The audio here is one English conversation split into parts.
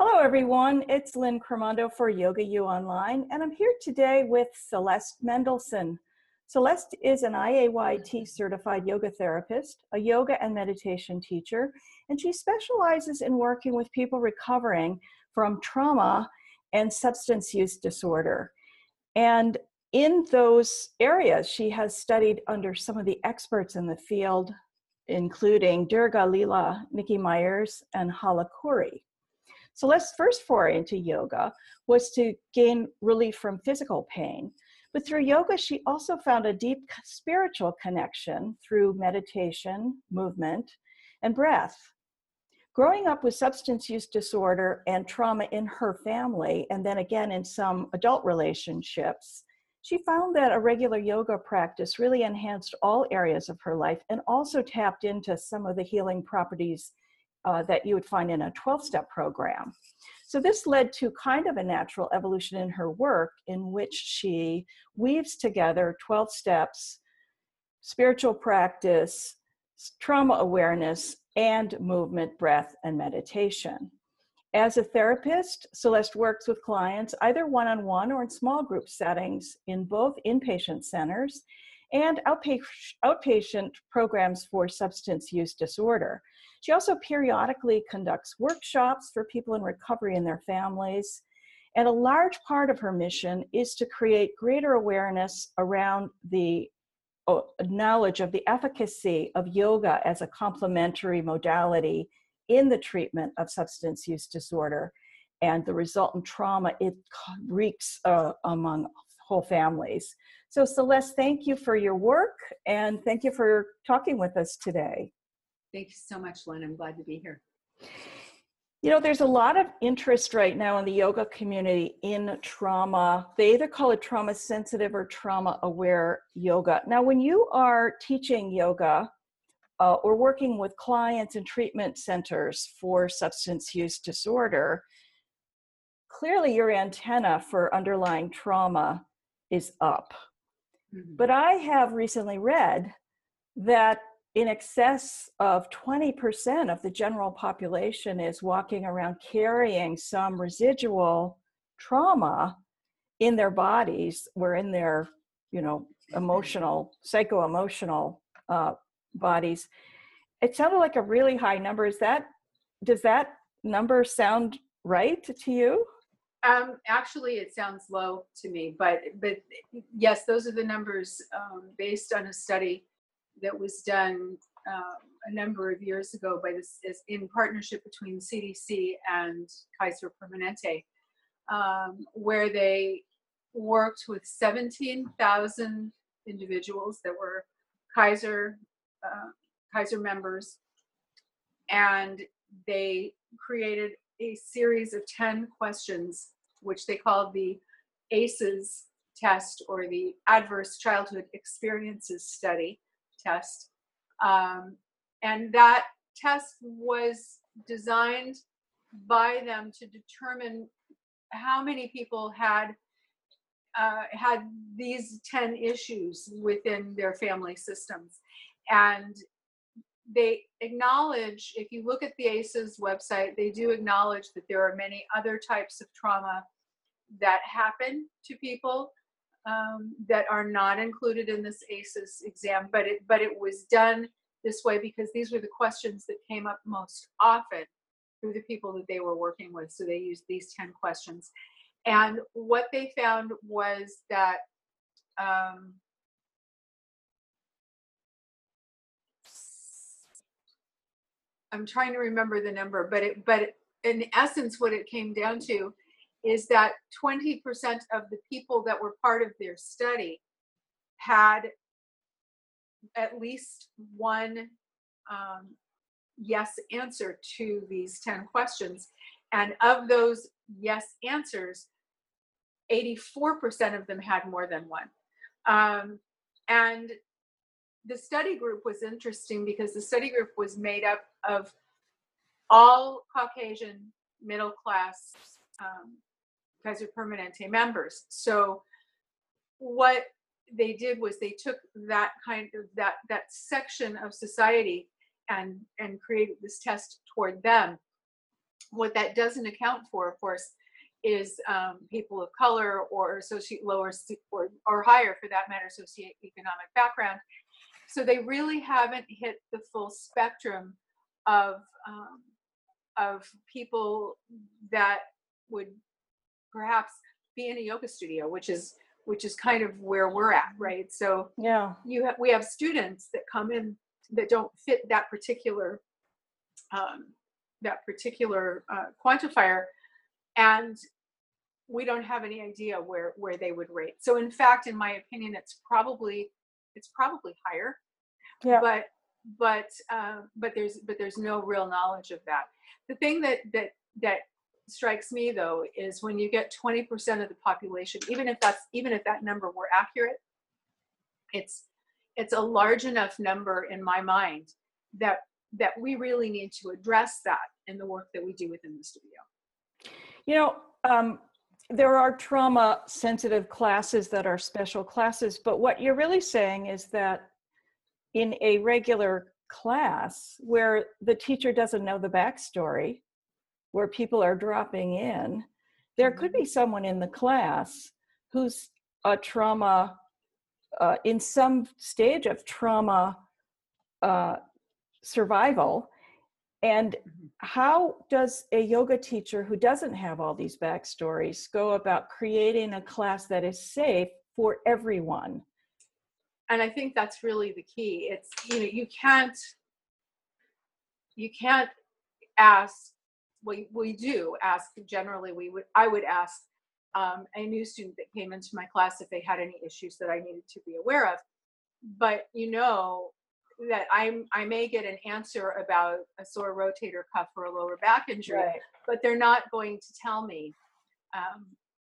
Hello, everyone. It's Lynn Crimando for Yoga U Online, and I'm here today with Celeste Mendelsohn. Celeste is an IAYT certified yoga therapist, a yoga and meditation teacher, and she specializes in working with people recovering from trauma and substance use disorder. And in those areas, she has studied under some of the experts in the field, including Durga Leela, Nikki Myers, and Hala Khouri. Celeste's first foray into yoga was to gain relief from physical pain. But through yoga, she also found a deep spiritual connection through meditation, movement, and breath. Growing up with substance use disorder and trauma in her family, and then again in some adult relationships, she found that a regular yoga practice really enhanced all areas of her life and also tapped into some of the healing properties uh, that you would find in a 12 step program. So, this led to kind of a natural evolution in her work in which she weaves together 12 steps, spiritual practice, trauma awareness, and movement, breath, and meditation. As a therapist, Celeste works with clients either one on one or in small group settings in both inpatient centers and outpatient programs for substance use disorder. She also periodically conducts workshops for people in recovery and their families. And a large part of her mission is to create greater awareness around the knowledge of the efficacy of yoga as a complementary modality in the treatment of substance use disorder and the resultant trauma it wreaks uh, among whole families. So, Celeste, thank you for your work and thank you for talking with us today. Thank you so much, Lynn. I'm glad to be here. You know, there's a lot of interest right now in the yoga community in trauma. They either call it trauma sensitive or trauma aware yoga. Now, when you are teaching yoga uh, or working with clients in treatment centers for substance use disorder, clearly your antenna for underlying trauma is up. Mm-hmm. But I have recently read that in excess of 20% of the general population is walking around carrying some residual trauma in their bodies or in their you know emotional psycho-emotional uh, bodies. It sounded like a really high number. Is that does that number sound right to you? Um, actually it sounds low to me but but yes those are the numbers um, based on a study that was done uh, a number of years ago by this is in partnership between CDC and Kaiser Permanente, um, where they worked with 17,000 individuals that were Kaiser uh, Kaiser members, and they created a series of 10 questions, which they called the ACEs test or the Adverse Childhood Experiences Study test. Um, and that test was designed by them to determine how many people had uh, had these 10 issues within their family systems. And they acknowledge, if you look at the ACEs website, they do acknowledge that there are many other types of trauma that happen to people um, that are not included in this ACEs exam, but it but it was done this way because these were the questions that came up most often through the people that they were working with. So they used these 10 questions. And what they found was that um, I'm trying to remember the number, but it, but in essence, what it came down to is that 20% of the people that were part of their study had at least one um, yes answer to these 10 questions. And of those yes answers, 84% of them had more than one. Um, and the study group was interesting because the study group was made up of all Caucasian middle class um, Kaiser Permanente members. So what they did was they took that kind of that that section of society and and created this test toward them what that doesn't account for, of course, is um, people of color or associate lower or, or higher for that matter socioeconomic background so they really haven't hit the full spectrum of um, of people that would perhaps be in a yoga studio which is which is kind of where we're at right? So yeah. you have we have students that come in that don't fit that particular um, that particular uh, quantifier and we don't have any idea where where they would rate. So in fact in my opinion it's probably it's probably higher. Yeah. but but uh, but there's but there's no real knowledge of that. The thing that that that strikes me though is when you get 20% of the population even if that's even if that number were accurate it's it's a large enough number in my mind that that we really need to address that in the work that we do within the studio. You know um, there are trauma sensitive classes that are special classes but what you're really saying is that in a regular class where the teacher doesn't know the backstory where people are dropping in there could be mm-hmm. someone in the class who's a trauma uh, in some stage of trauma uh, survival and mm-hmm. how does a yoga teacher who doesn't have all these backstories go about creating a class that is safe for everyone? And I think that's really the key. It's you know you can't you can't ask. We we do ask generally. We would I would ask um, a new student that came into my class if they had any issues that I needed to be aware of. But you know, that I'm I may get an answer about a sore rotator cuff or a lower back injury, right. but they're not going to tell me. Um,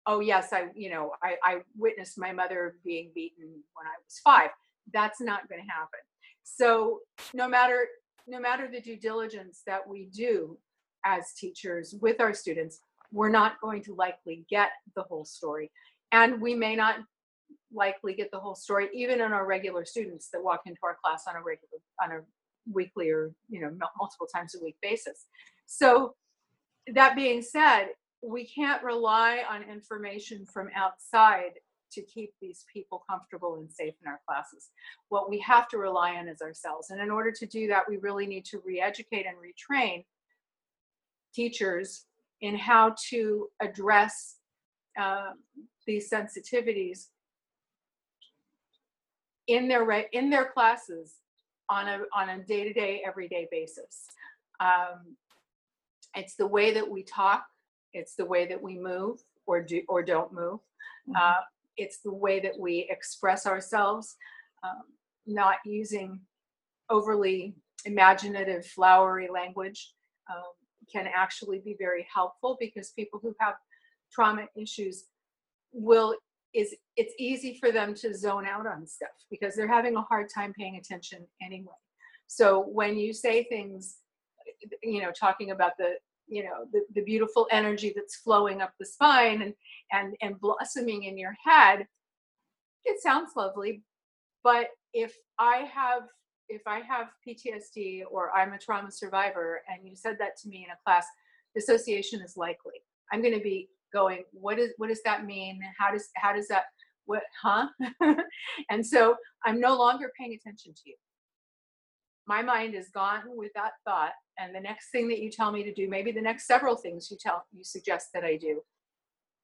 oh yes, I you know I, I witnessed my mother being beaten when I was five. That's not going to happen. So no matter no matter the due diligence that we do as teachers with our students, we're not going to likely get the whole story, and we may not likely get the whole story, even in our regular students that walk into our class on a regular, on a weekly or you know multiple times a week basis. So that being said, we can't rely on information from outside to keep these people comfortable and safe in our classes. What we have to rely on is ourselves. And in order to do that, we really need to re-educate and retrain teachers in how to address uh, these sensitivities in their in their classes on a on a day to day, everyday basis. Um, it's the way that we talk. It's the way that we move or do or don't move. Mm-hmm. Uh, it's the way that we express ourselves, um, not using overly imaginative, flowery language. Um, can actually be very helpful because people who have trauma issues will is it's easy for them to zone out on stuff because they're having a hard time paying attention anyway. So when you say things, you know, talking about the you know the, the beautiful energy that's flowing up the spine and and and blossoming in your head, it sounds lovely, but if I have if I have PTSD or I'm a trauma survivor and you said that to me in a class, dissociation is likely. I'm going to be going what is what does that mean? How does how does that what huh? And so i'm no longer paying attention to you. My mind is gone with that thought and the next thing that you tell me to do maybe the next several things you tell you suggest that i do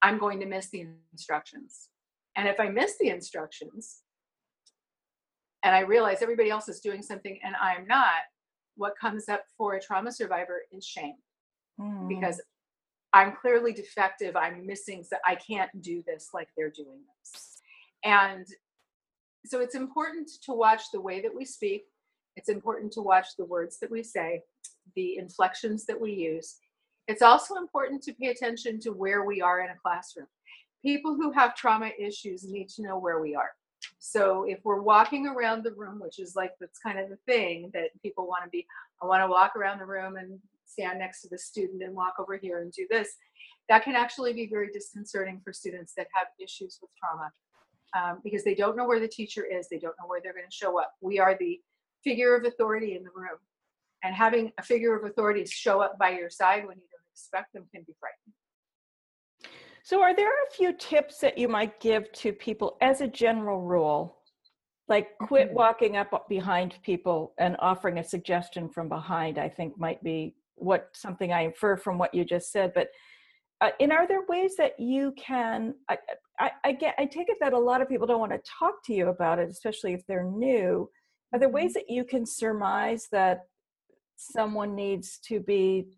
i'm going to miss the instructions. And if i miss the instructions and i realize everybody else is doing something and i'm not what comes up for a trauma survivor is shame mm. because I'm clearly defective. I'm missing, so I can't do this like they're doing this. And so it's important to watch the way that we speak. It's important to watch the words that we say, the inflections that we use. It's also important to pay attention to where we are in a classroom. People who have trauma issues need to know where we are. So if we're walking around the room, which is like that's kind of the thing that people want to be, I want to walk around the room and stand next to the student and walk over here and do this. That can actually be very disconcerting for students that have issues with trauma um, because they don't know where the teacher is. They don't know where they're going to show up. We are the figure of authority in the room. And having a figure of authority show up by your side when you don't expect them can be frightening. So, are there a few tips that you might give to people as a general rule? Like, quit walking up behind people and offering a suggestion from behind, I think might be what something I infer from what you just said. But, uh, and are there ways that you can? I, I, I get, I take it that a lot of people don't want to talk to you about it, especially if they're new. Are there ways Mhm. that you can surmise that someone needs to be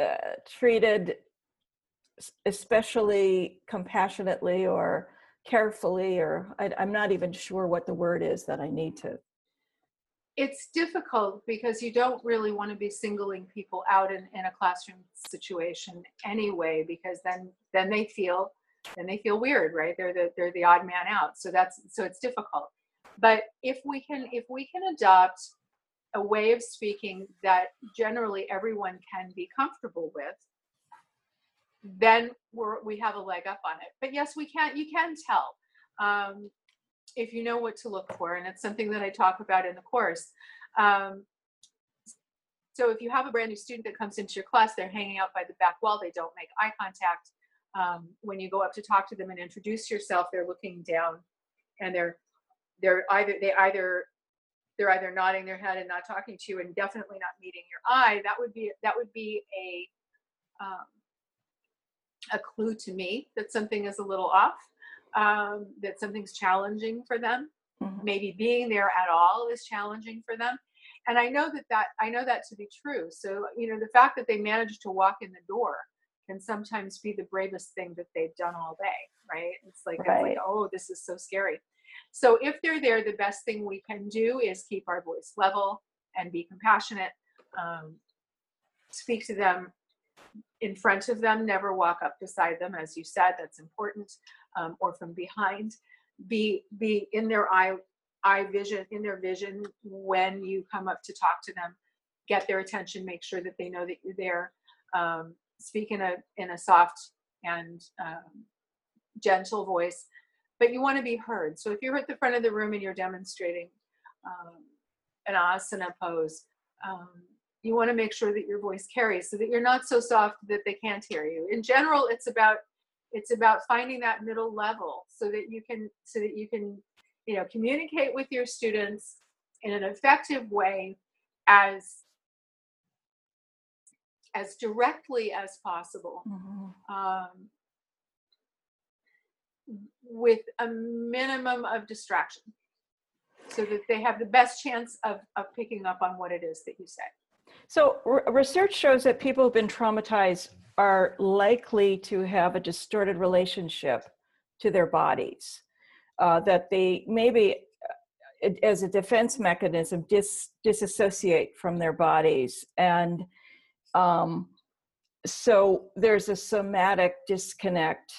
uh, treated especially compassionately or carefully or I, i'm not even sure what the word is that i need to It's difficult because you don't really want to be singling people out in, in a classroom situation anyway, because then then they feel then they feel weird, right? They're the they're the odd man out. So that's so it's difficult. But if we can if we can adopt a way of speaking that generally everyone can be comfortable with, then we're we have a leg up on it. But yes, we can you can tell. Um, if you know what to look for, and it's something that I talk about in the course. Um, so if you have a brand new student that comes into your class, they're hanging out by the back wall, they don't make eye contact. Um, when you go up to talk to them and introduce yourself, they're looking down, and they're they're either they either they're either nodding their head and not talking to you, and definitely not meeting your eye. That would be that would be a um, a clue to me that something is a little off, um, that something's challenging for them. Mhm. Maybe being there at all is challenging for them. And I know that that I know that to be true. So you know the fact that they managed to walk in the door can sometimes be the bravest thing that they've done all day, right? It's like Right. like oh this is so scary. So if they're there, the best thing we can do is keep our voice level and be compassionate. Um, speak to them in front of them, never walk up beside them, as you said, that's important, um, or from behind. Be be in their eye eye vision, in their vision when you come up to talk to them. Get their attention, make sure that they know that you're there. Um, speak in a in a soft and um, gentle voice, but you want to be heard. So if you're at the front of the room and you're demonstrating um, an asana pose, um, you want to make sure that your voice carries so that you're not so soft that they can't hear you. In general it's about it's about finding that middle level so that you can so that you can you know communicate with your students in an effective way as as directly as possible. Mhm. um, with a minimum of distraction so that they have the best chance of, of picking up on what it is that you say so r- research shows that people who've been traumatized are likely to have a distorted relationship to their bodies uh, that they maybe uh, as a defense mechanism dis- disassociate from their bodies. And um, so there's a somatic disconnect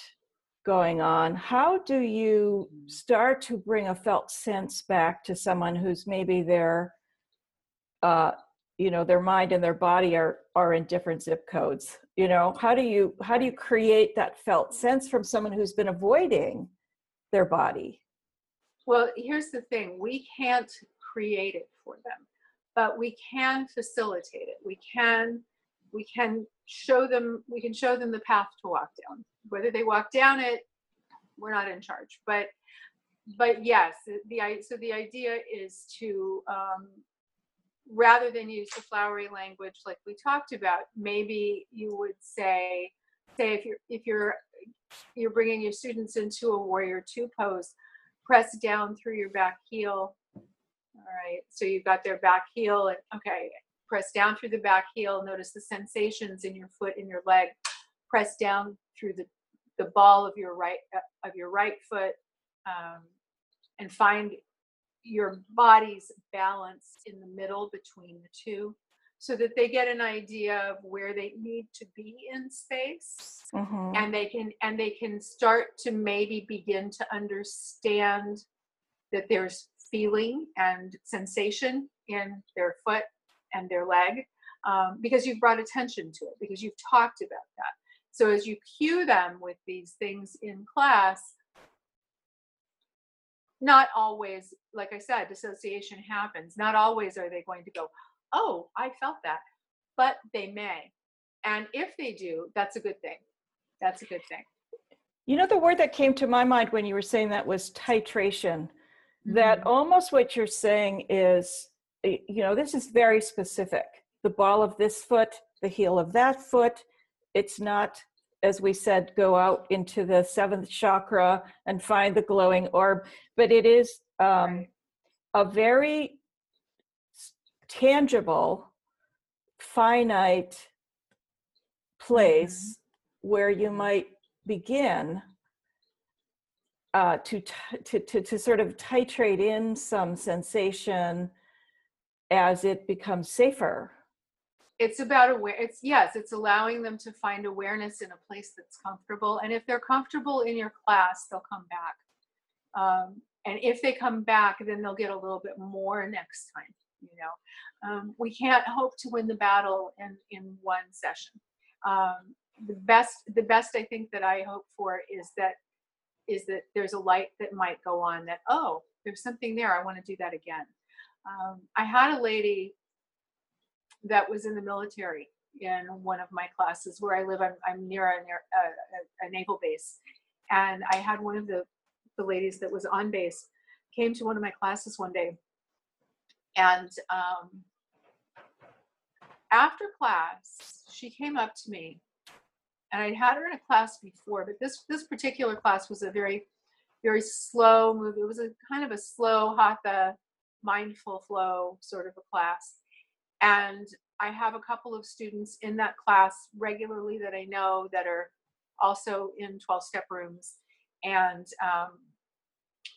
going on. How do you start to bring a felt sense back to someone who's maybe their uh, you know their mind and their body are are in different zip codes you know how do you how do you create that felt sense from someone who's been avoiding their body Well, here's the thing we can't create it for them, but we can facilitate it. We can we can show them we can show them the path to walk down. Whether they walk down it, we're not in charge. But but yes, the, so the idea is to um, rather than use the flowery language like we talked about, maybe you would say say if you're if you're you're bringing your students into a warrior two pose press down through your back heel. All right, so you've got their back heel, and okay, press down through the back heel. Notice the sensations in your foot and your leg. Press down through the, the ball of your right uh, of your right foot, um, and find your body's balance in the middle between the two, so that they get an idea of where they need to be in space Mhm. and they can and they can start to maybe begin to understand that there's feeling and sensation in their foot and their leg um, because you've brought attention to it because you've talked about that so as you cue them with these things in class not always like i said dissociation happens not always are they going to go oh i felt that but they may and if they do, that's a good thing. That's a good thing. You know, the word that came to my mind when you were saying that was titration. That Mhm. almost what you're saying is, you know, this is very specific. The ball of this foot, the heel of that foot. It's not, as we said, go out into the seventh chakra and find the glowing orb, but it is um, a very tangible, finite place where you might begin uh, to, t- to, to, to sort of titrate in some sensation as it becomes safer. It's about aware it's yes it's allowing them to find awareness in a place that's comfortable and if they're comfortable in your class they'll come back. Um, and if they come back then they'll get a little bit more next time you know? Um, we can't hope to win the battle in in one session. Um, the best the best i think that i hope for is that is that there's a light that might go on that oh there's something there i want to do that again. Um, i had a lady that was in the military in one of my classes where I live. I'm, I'm near a, near a, a, a naval base, and I had one of the the ladies that was on base came to one of my classes one day, and um, after class she came up to me, and I'd had her in a class before, but this this particular class was a very very slow move. It was a kind of a slow hatha mindful flow sort of a class and I have a couple of students in that class regularly that I know that are also in 12 step rooms. And, um,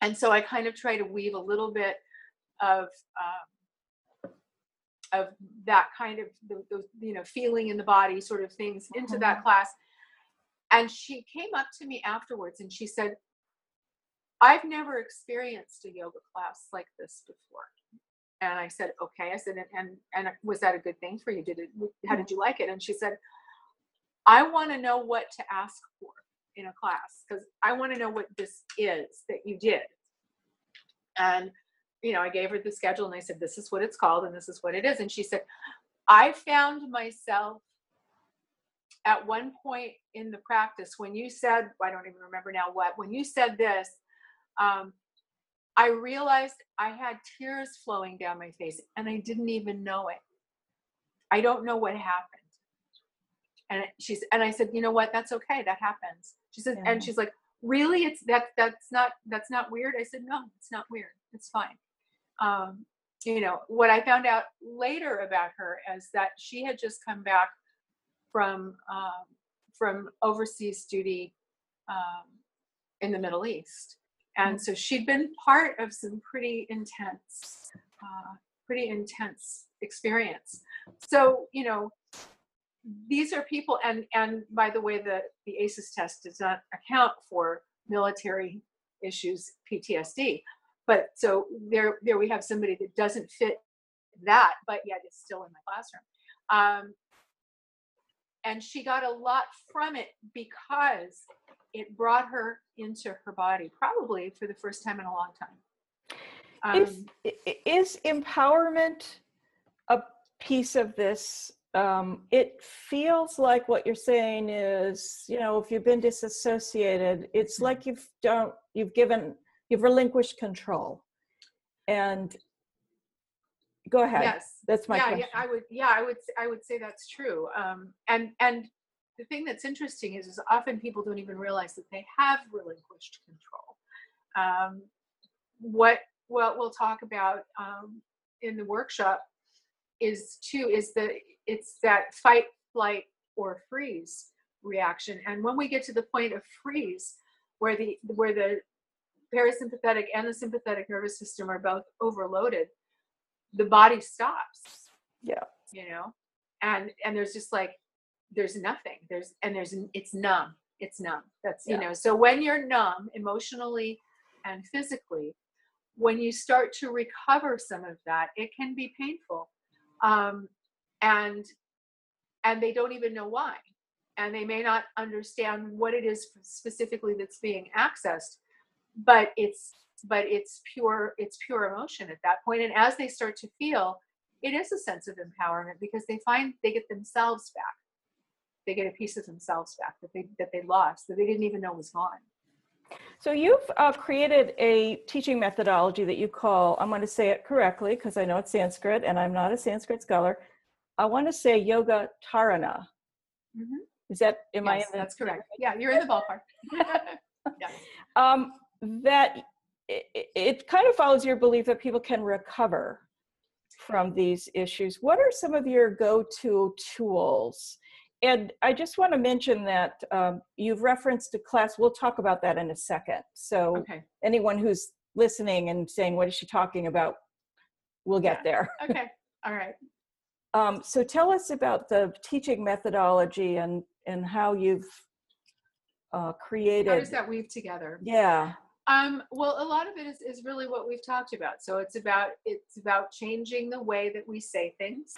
and so I kind of try to weave a little bit of, um, of that kind of, the, the, you know, feeling in the body sort of things into that class. And she came up to me afterwards and she said, I've never experienced a yoga class like this before and I said, okay. I said, and, and and was that a good thing for you? Did it? How did you like it? And she said, I want to know what to ask for in a class because I want to know what this is that you did. And you know, I gave her the schedule and I said, this is what it's called and this is what it is. And she said, I found myself at one point in the practice when you said, I don't even remember now what, when you said this, um, I realized I had tears flowing down my face and I didn't even know it. I don't know what happened. And she's and I said, you know what? That's okay. That happens. She said, Yeah. and she's like, really? It's that that's not that's not weird. I said, no, it's not weird. It's fine. Um, you know what I found out later about her is that she had just come back from um, from overseas duty um, in the Middle East, and so she'd been part of some pretty intense, uh, pretty intense experience. So you know, these are people, and and by the way, the the ACEs test does not account for military issues, PTSD. But so there, there we have somebody that doesn't fit that, but yet is still in my classroom. Um, and she got a lot from it because it brought her into her body, probably for the first time in a long time. Um, i- i- is empowerment a piece of this? Um, it feels like what you're saying is, you know, if you've been disassociated, it's like you've don't, you've given, you've relinquished control. And go ahead. yes. That's my yeah, question. yeah, I would. Yeah, I would. I would say that's true. Um, and and the thing that's interesting is, is often people don't even realize that they have relinquished control. Um, what what we'll talk about um, in the workshop is too is the it's that fight, flight, or freeze reaction. And when we get to the point of freeze, where the where the parasympathetic and the sympathetic nervous system are both overloaded, the body stops Yeah. you know and and there's just like there's nothing there's and there's it's numb it's numb that's you know so when you're numb emotionally and physically when you start to recover some of that it can be painful um and and they don't even know why and they may not understand what it is specifically that's being accessed but it's but it's pure it's pure emotion at that point and as they start to feel it is a sense of empowerment because they find they get themselves back they get a piece of themselves back that they that they lost that they didn't even know was gone. So you've uh, created a teaching methodology that you call, I'm going to say it correctly because I know it's Sanskrit and I'm not a Sanskrit scholar. I want to say yoga tarana. Mhm. Is that, am I in the? that's correct. Yeah, you're in the ballpark. yeah. Um, that it, it kind of follows your belief that people can recover from these issues. What are some of your go-to tools? And I just want to mention that um, you've referenced a class. We'll talk about that in a second. So Okay. anyone who's listening and saying, "What is she talking about?" We'll get there. Okay. All right. Um, so tell us about the teaching methodology and and how you've uh, created. How does that weave together? yeah. Um, well, a lot of it is, is really what we've talked about. So it's about it's about changing the way that we say things,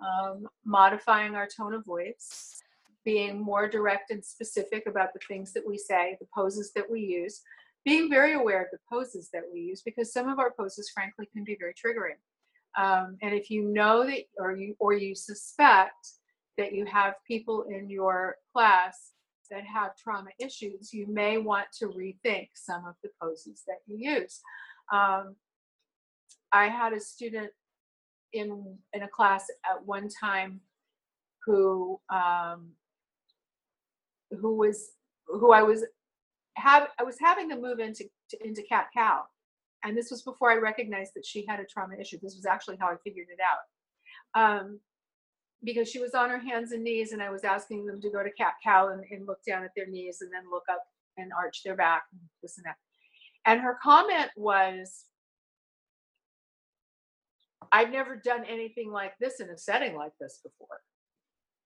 um, modifying our tone of voice, being more direct and specific about the things that we say, the poses that we use, being very aware of the poses that we use because some of our poses, frankly, can be very triggering. Um, and if you know that, or you or you suspect that you have people in your class that have trauma issues, you may want to rethink some of the poses that you use. Um, I had a student in in a class at one time who um, who was who I was have I was having them move into to, into cat cow, and this was before I recognized that she had a trauma issue. This was actually how I figured it out. Um, because she was on her hands and knees and I was asking them to go to cat cow and, and look down at their knees and then look up and arch their back and this and that. And her comment was, I've never done anything like this in a setting like this before.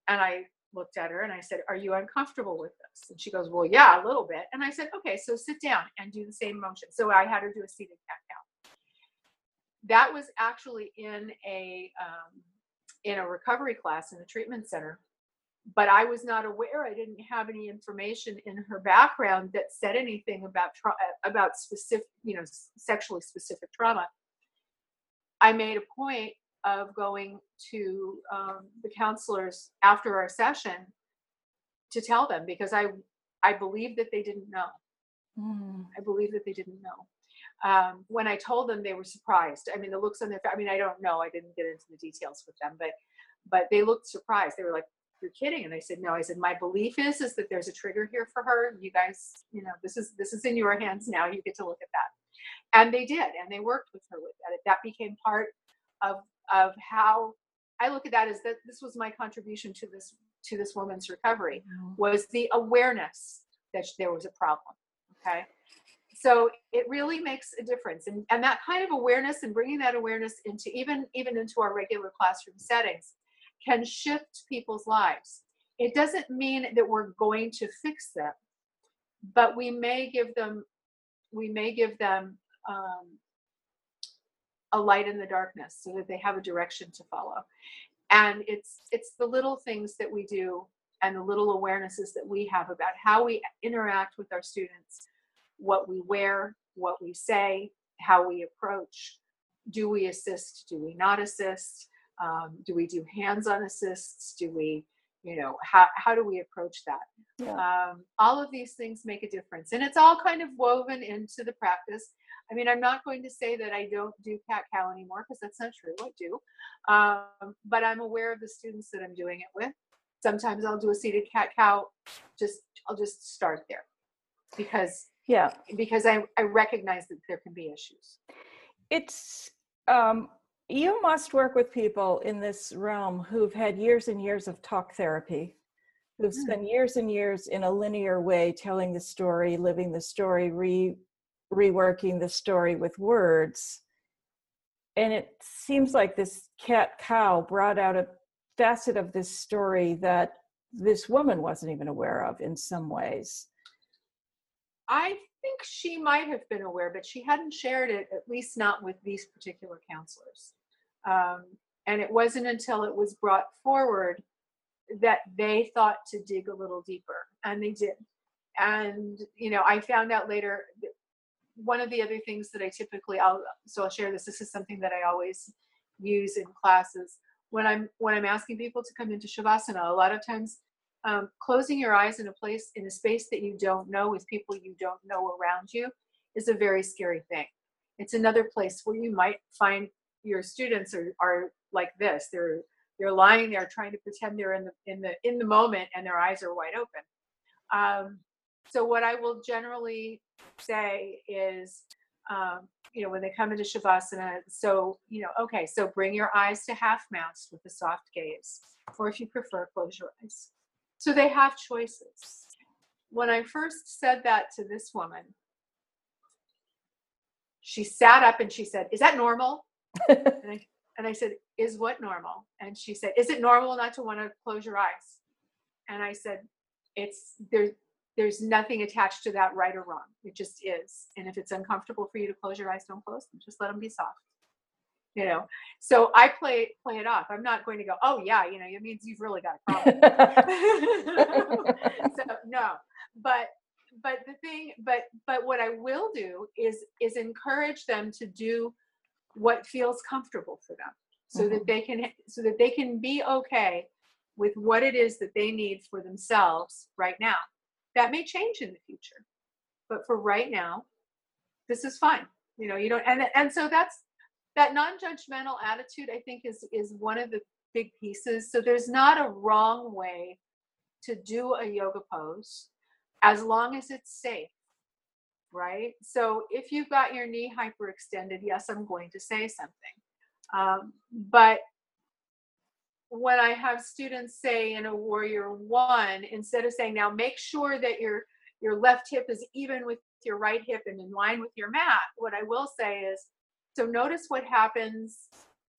And I looked at her and I said, Are you uncomfortable with this? And she goes, Well, yeah, a little bit. And I said, Okay, so sit down and do the same motion. So I had her do a seated cat cow. That was actually in a um, in a recovery class in a treatment center but i was not aware i didn't have any information in her background that said anything about tra- about specific you know sexually specific trauma i made a point of going to um, the counselors after our session to tell them because i i believe that they didn't know Mm. i believe that they didn't know um, when I told them, they were surprised. I mean, the looks on their face. I mean, I don't know. I didn't get into the details with them, but but they looked surprised. They were like, "You're kidding?" And I said, "No." I said, "My belief is is that there's a trigger here for her. You guys, you know, this is this is in your hands now. You get to look at that." And they did, and they worked with her with that. That became part of of how I look at that as that this was my contribution to this to this woman's recovery mm-hmm. was the awareness that there was a problem. Okay so it really makes a difference and, and that kind of awareness and bringing that awareness into even even into our regular classroom settings can shift people's lives it doesn't mean that we're going to fix them but we may give them we may give them um, a light in the darkness so that they have a direction to follow and it's it's the little things that we do and the little awarenesses that we have about how we interact with our students what we wear, what we say, how we approach. Do we assist? Do we not assist? Um, do we do hands-on assists? Do we, you know, how how do we approach that? Yeah. Um, all of these things make a difference, and it's all kind of woven into the practice. I mean, I'm not going to say that I don't do cat cow anymore because that's not true. I do, um, but I'm aware of the students that I'm doing it with. Sometimes I'll do a seated cat cow. Just I'll just start there because Yeah. because I, I recognize that there can be issues. It's um, you must work with people in this realm who've had years and years of talk therapy, who've Mm. spent years and years in a linear way telling the story, living the story, re reworking the story with words. And it seems like this cat cow brought out a facet of this story that this woman wasn't even aware of in some ways. I think she might have been aware, but she hadn't shared it, at least not with these particular counselors. Um, and it wasn't until it was brought forward that they thought to dig a little deeper, and they did. And you know, I found out later. One of the other things that I typically, I'll so I'll share this. This is something that I always use in classes when I'm when I'm asking people to come into shavasana. A lot of times, um, closing your eyes in a place in a space that you don't know with people you don't know around you is a very scary thing it's another place where you might find your students are, are like this they're they're lying there trying to pretend they're in the in the in the moment and their eyes are wide open um, so what i will generally say is um, you know when they come into shavasana so you know okay so bring your eyes to half mast with a soft gaze or if you prefer close your eyes so they have choices. When I first said that to this woman, she sat up and she said, Is that normal? and, I, and I said, Is what normal? And she said, Is it normal not to want to close your eyes? And I said, It's there, there's nothing attached to that right or wrong. It just is. And if it's uncomfortable for you to close your eyes, don't close them. Just let them be soft you know so i play play it off i'm not going to go oh yeah you know it means you've really got a problem so no but but the thing but but what i will do is is encourage them to do what feels comfortable for them so mm-hmm. that they can so that they can be okay with what it is that they need for themselves right now that may change in the future. But for right now this is fine. You know you don't and and so that's that non-judgmental attitude i think is is one of the big pieces. So there's not a wrong way to do a yoga pose as long as it's safe right? So if you've got your knee hyperextended yes i'm going to say something. Um, but when i have students say in a warrior one instead of saying now make sure that your your left hip is even with your right hip and in line with your mat what i will say is so notice what happens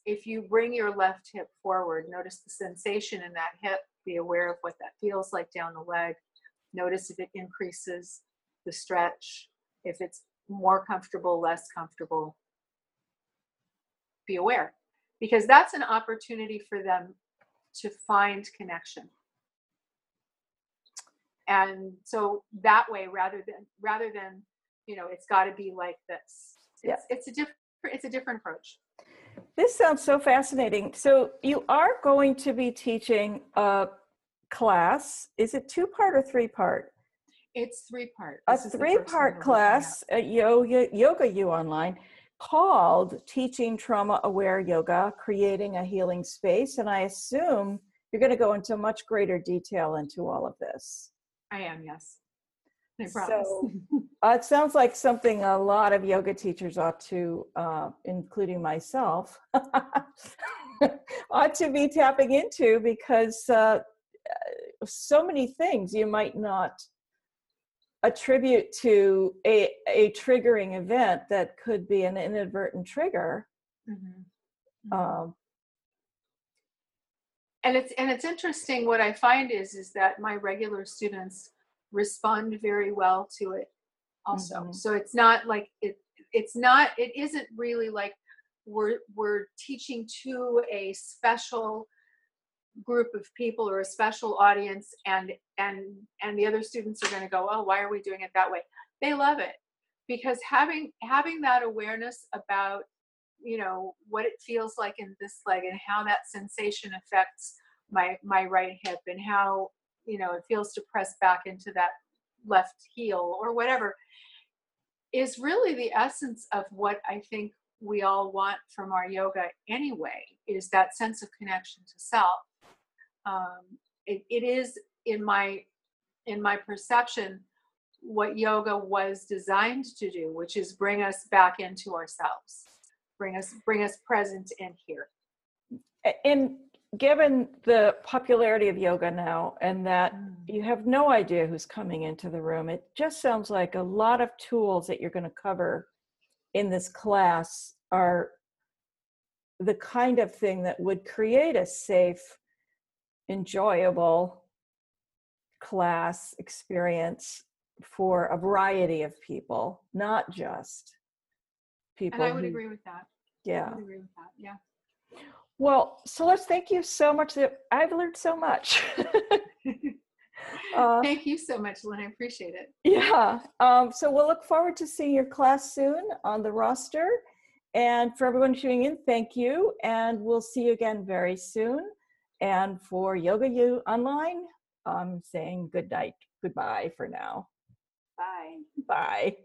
if you bring your left hip forward. Notice the sensation in that hip. Be aware of what that feels like down the leg. Notice if it increases the stretch, if it's more comfortable, less comfortable. Be aware because that's an opportunity for them to find connection. And so that way, rather than rather than you know, it's got to be like this. It's, yeah. it's a different it's a different approach. This sounds so fascinating. So you are going to be teaching a class. Is it two part or three part? It's three part. A three part class at Yoga Yoga U Online called Teaching Trauma Aware Yoga, Creating a Healing Space. And I assume you're going to go into much greater detail into all of this. I am, yes. So uh, it sounds like something a lot of yoga teachers ought to, uh, including myself, ought to be tapping into because uh, so many things you might not attribute to a, a triggering event that could be an inadvertent trigger. Mm-hmm. Mm-hmm. Um, and it's and it's interesting. What I find is is that my regular students respond very well to it also mm-hmm. so it's not like it it's not it isn't really like we're we're teaching to a special group of people or a special audience and and and the other students are going to go oh why are we doing it that way? They love it because having having that awareness about you know what it feels like in this leg and how that sensation affects my my right hip and how you know it feels to press back into that left heel or whatever is really the essence of what I think we all want from our yoga anyway is that sense of connection to self um, it, it is in my in my perception what yoga was designed to do which is bring us back into ourselves bring us bring us present and here and given the popularity of yoga now and that mm. you have no idea who's coming into the room, it just sounds like a lot of tools that you're going to cover in this class are the kind of thing that would create a safe, enjoyable class experience for a variety of people, not just people. And I would who, agree with that. Yeah. I would agree with that. Yeah. Well, Celeste, thank you so much. I've learned so much. uh, thank you so much, Lynn. I appreciate it. Yeah. Um, so we'll look forward to seeing your class soon on the roster. And for everyone tuning in, thank you. And we'll see you again very soon. And for Yoga U Online, I'm saying good night, goodbye for now. Bye. Bye.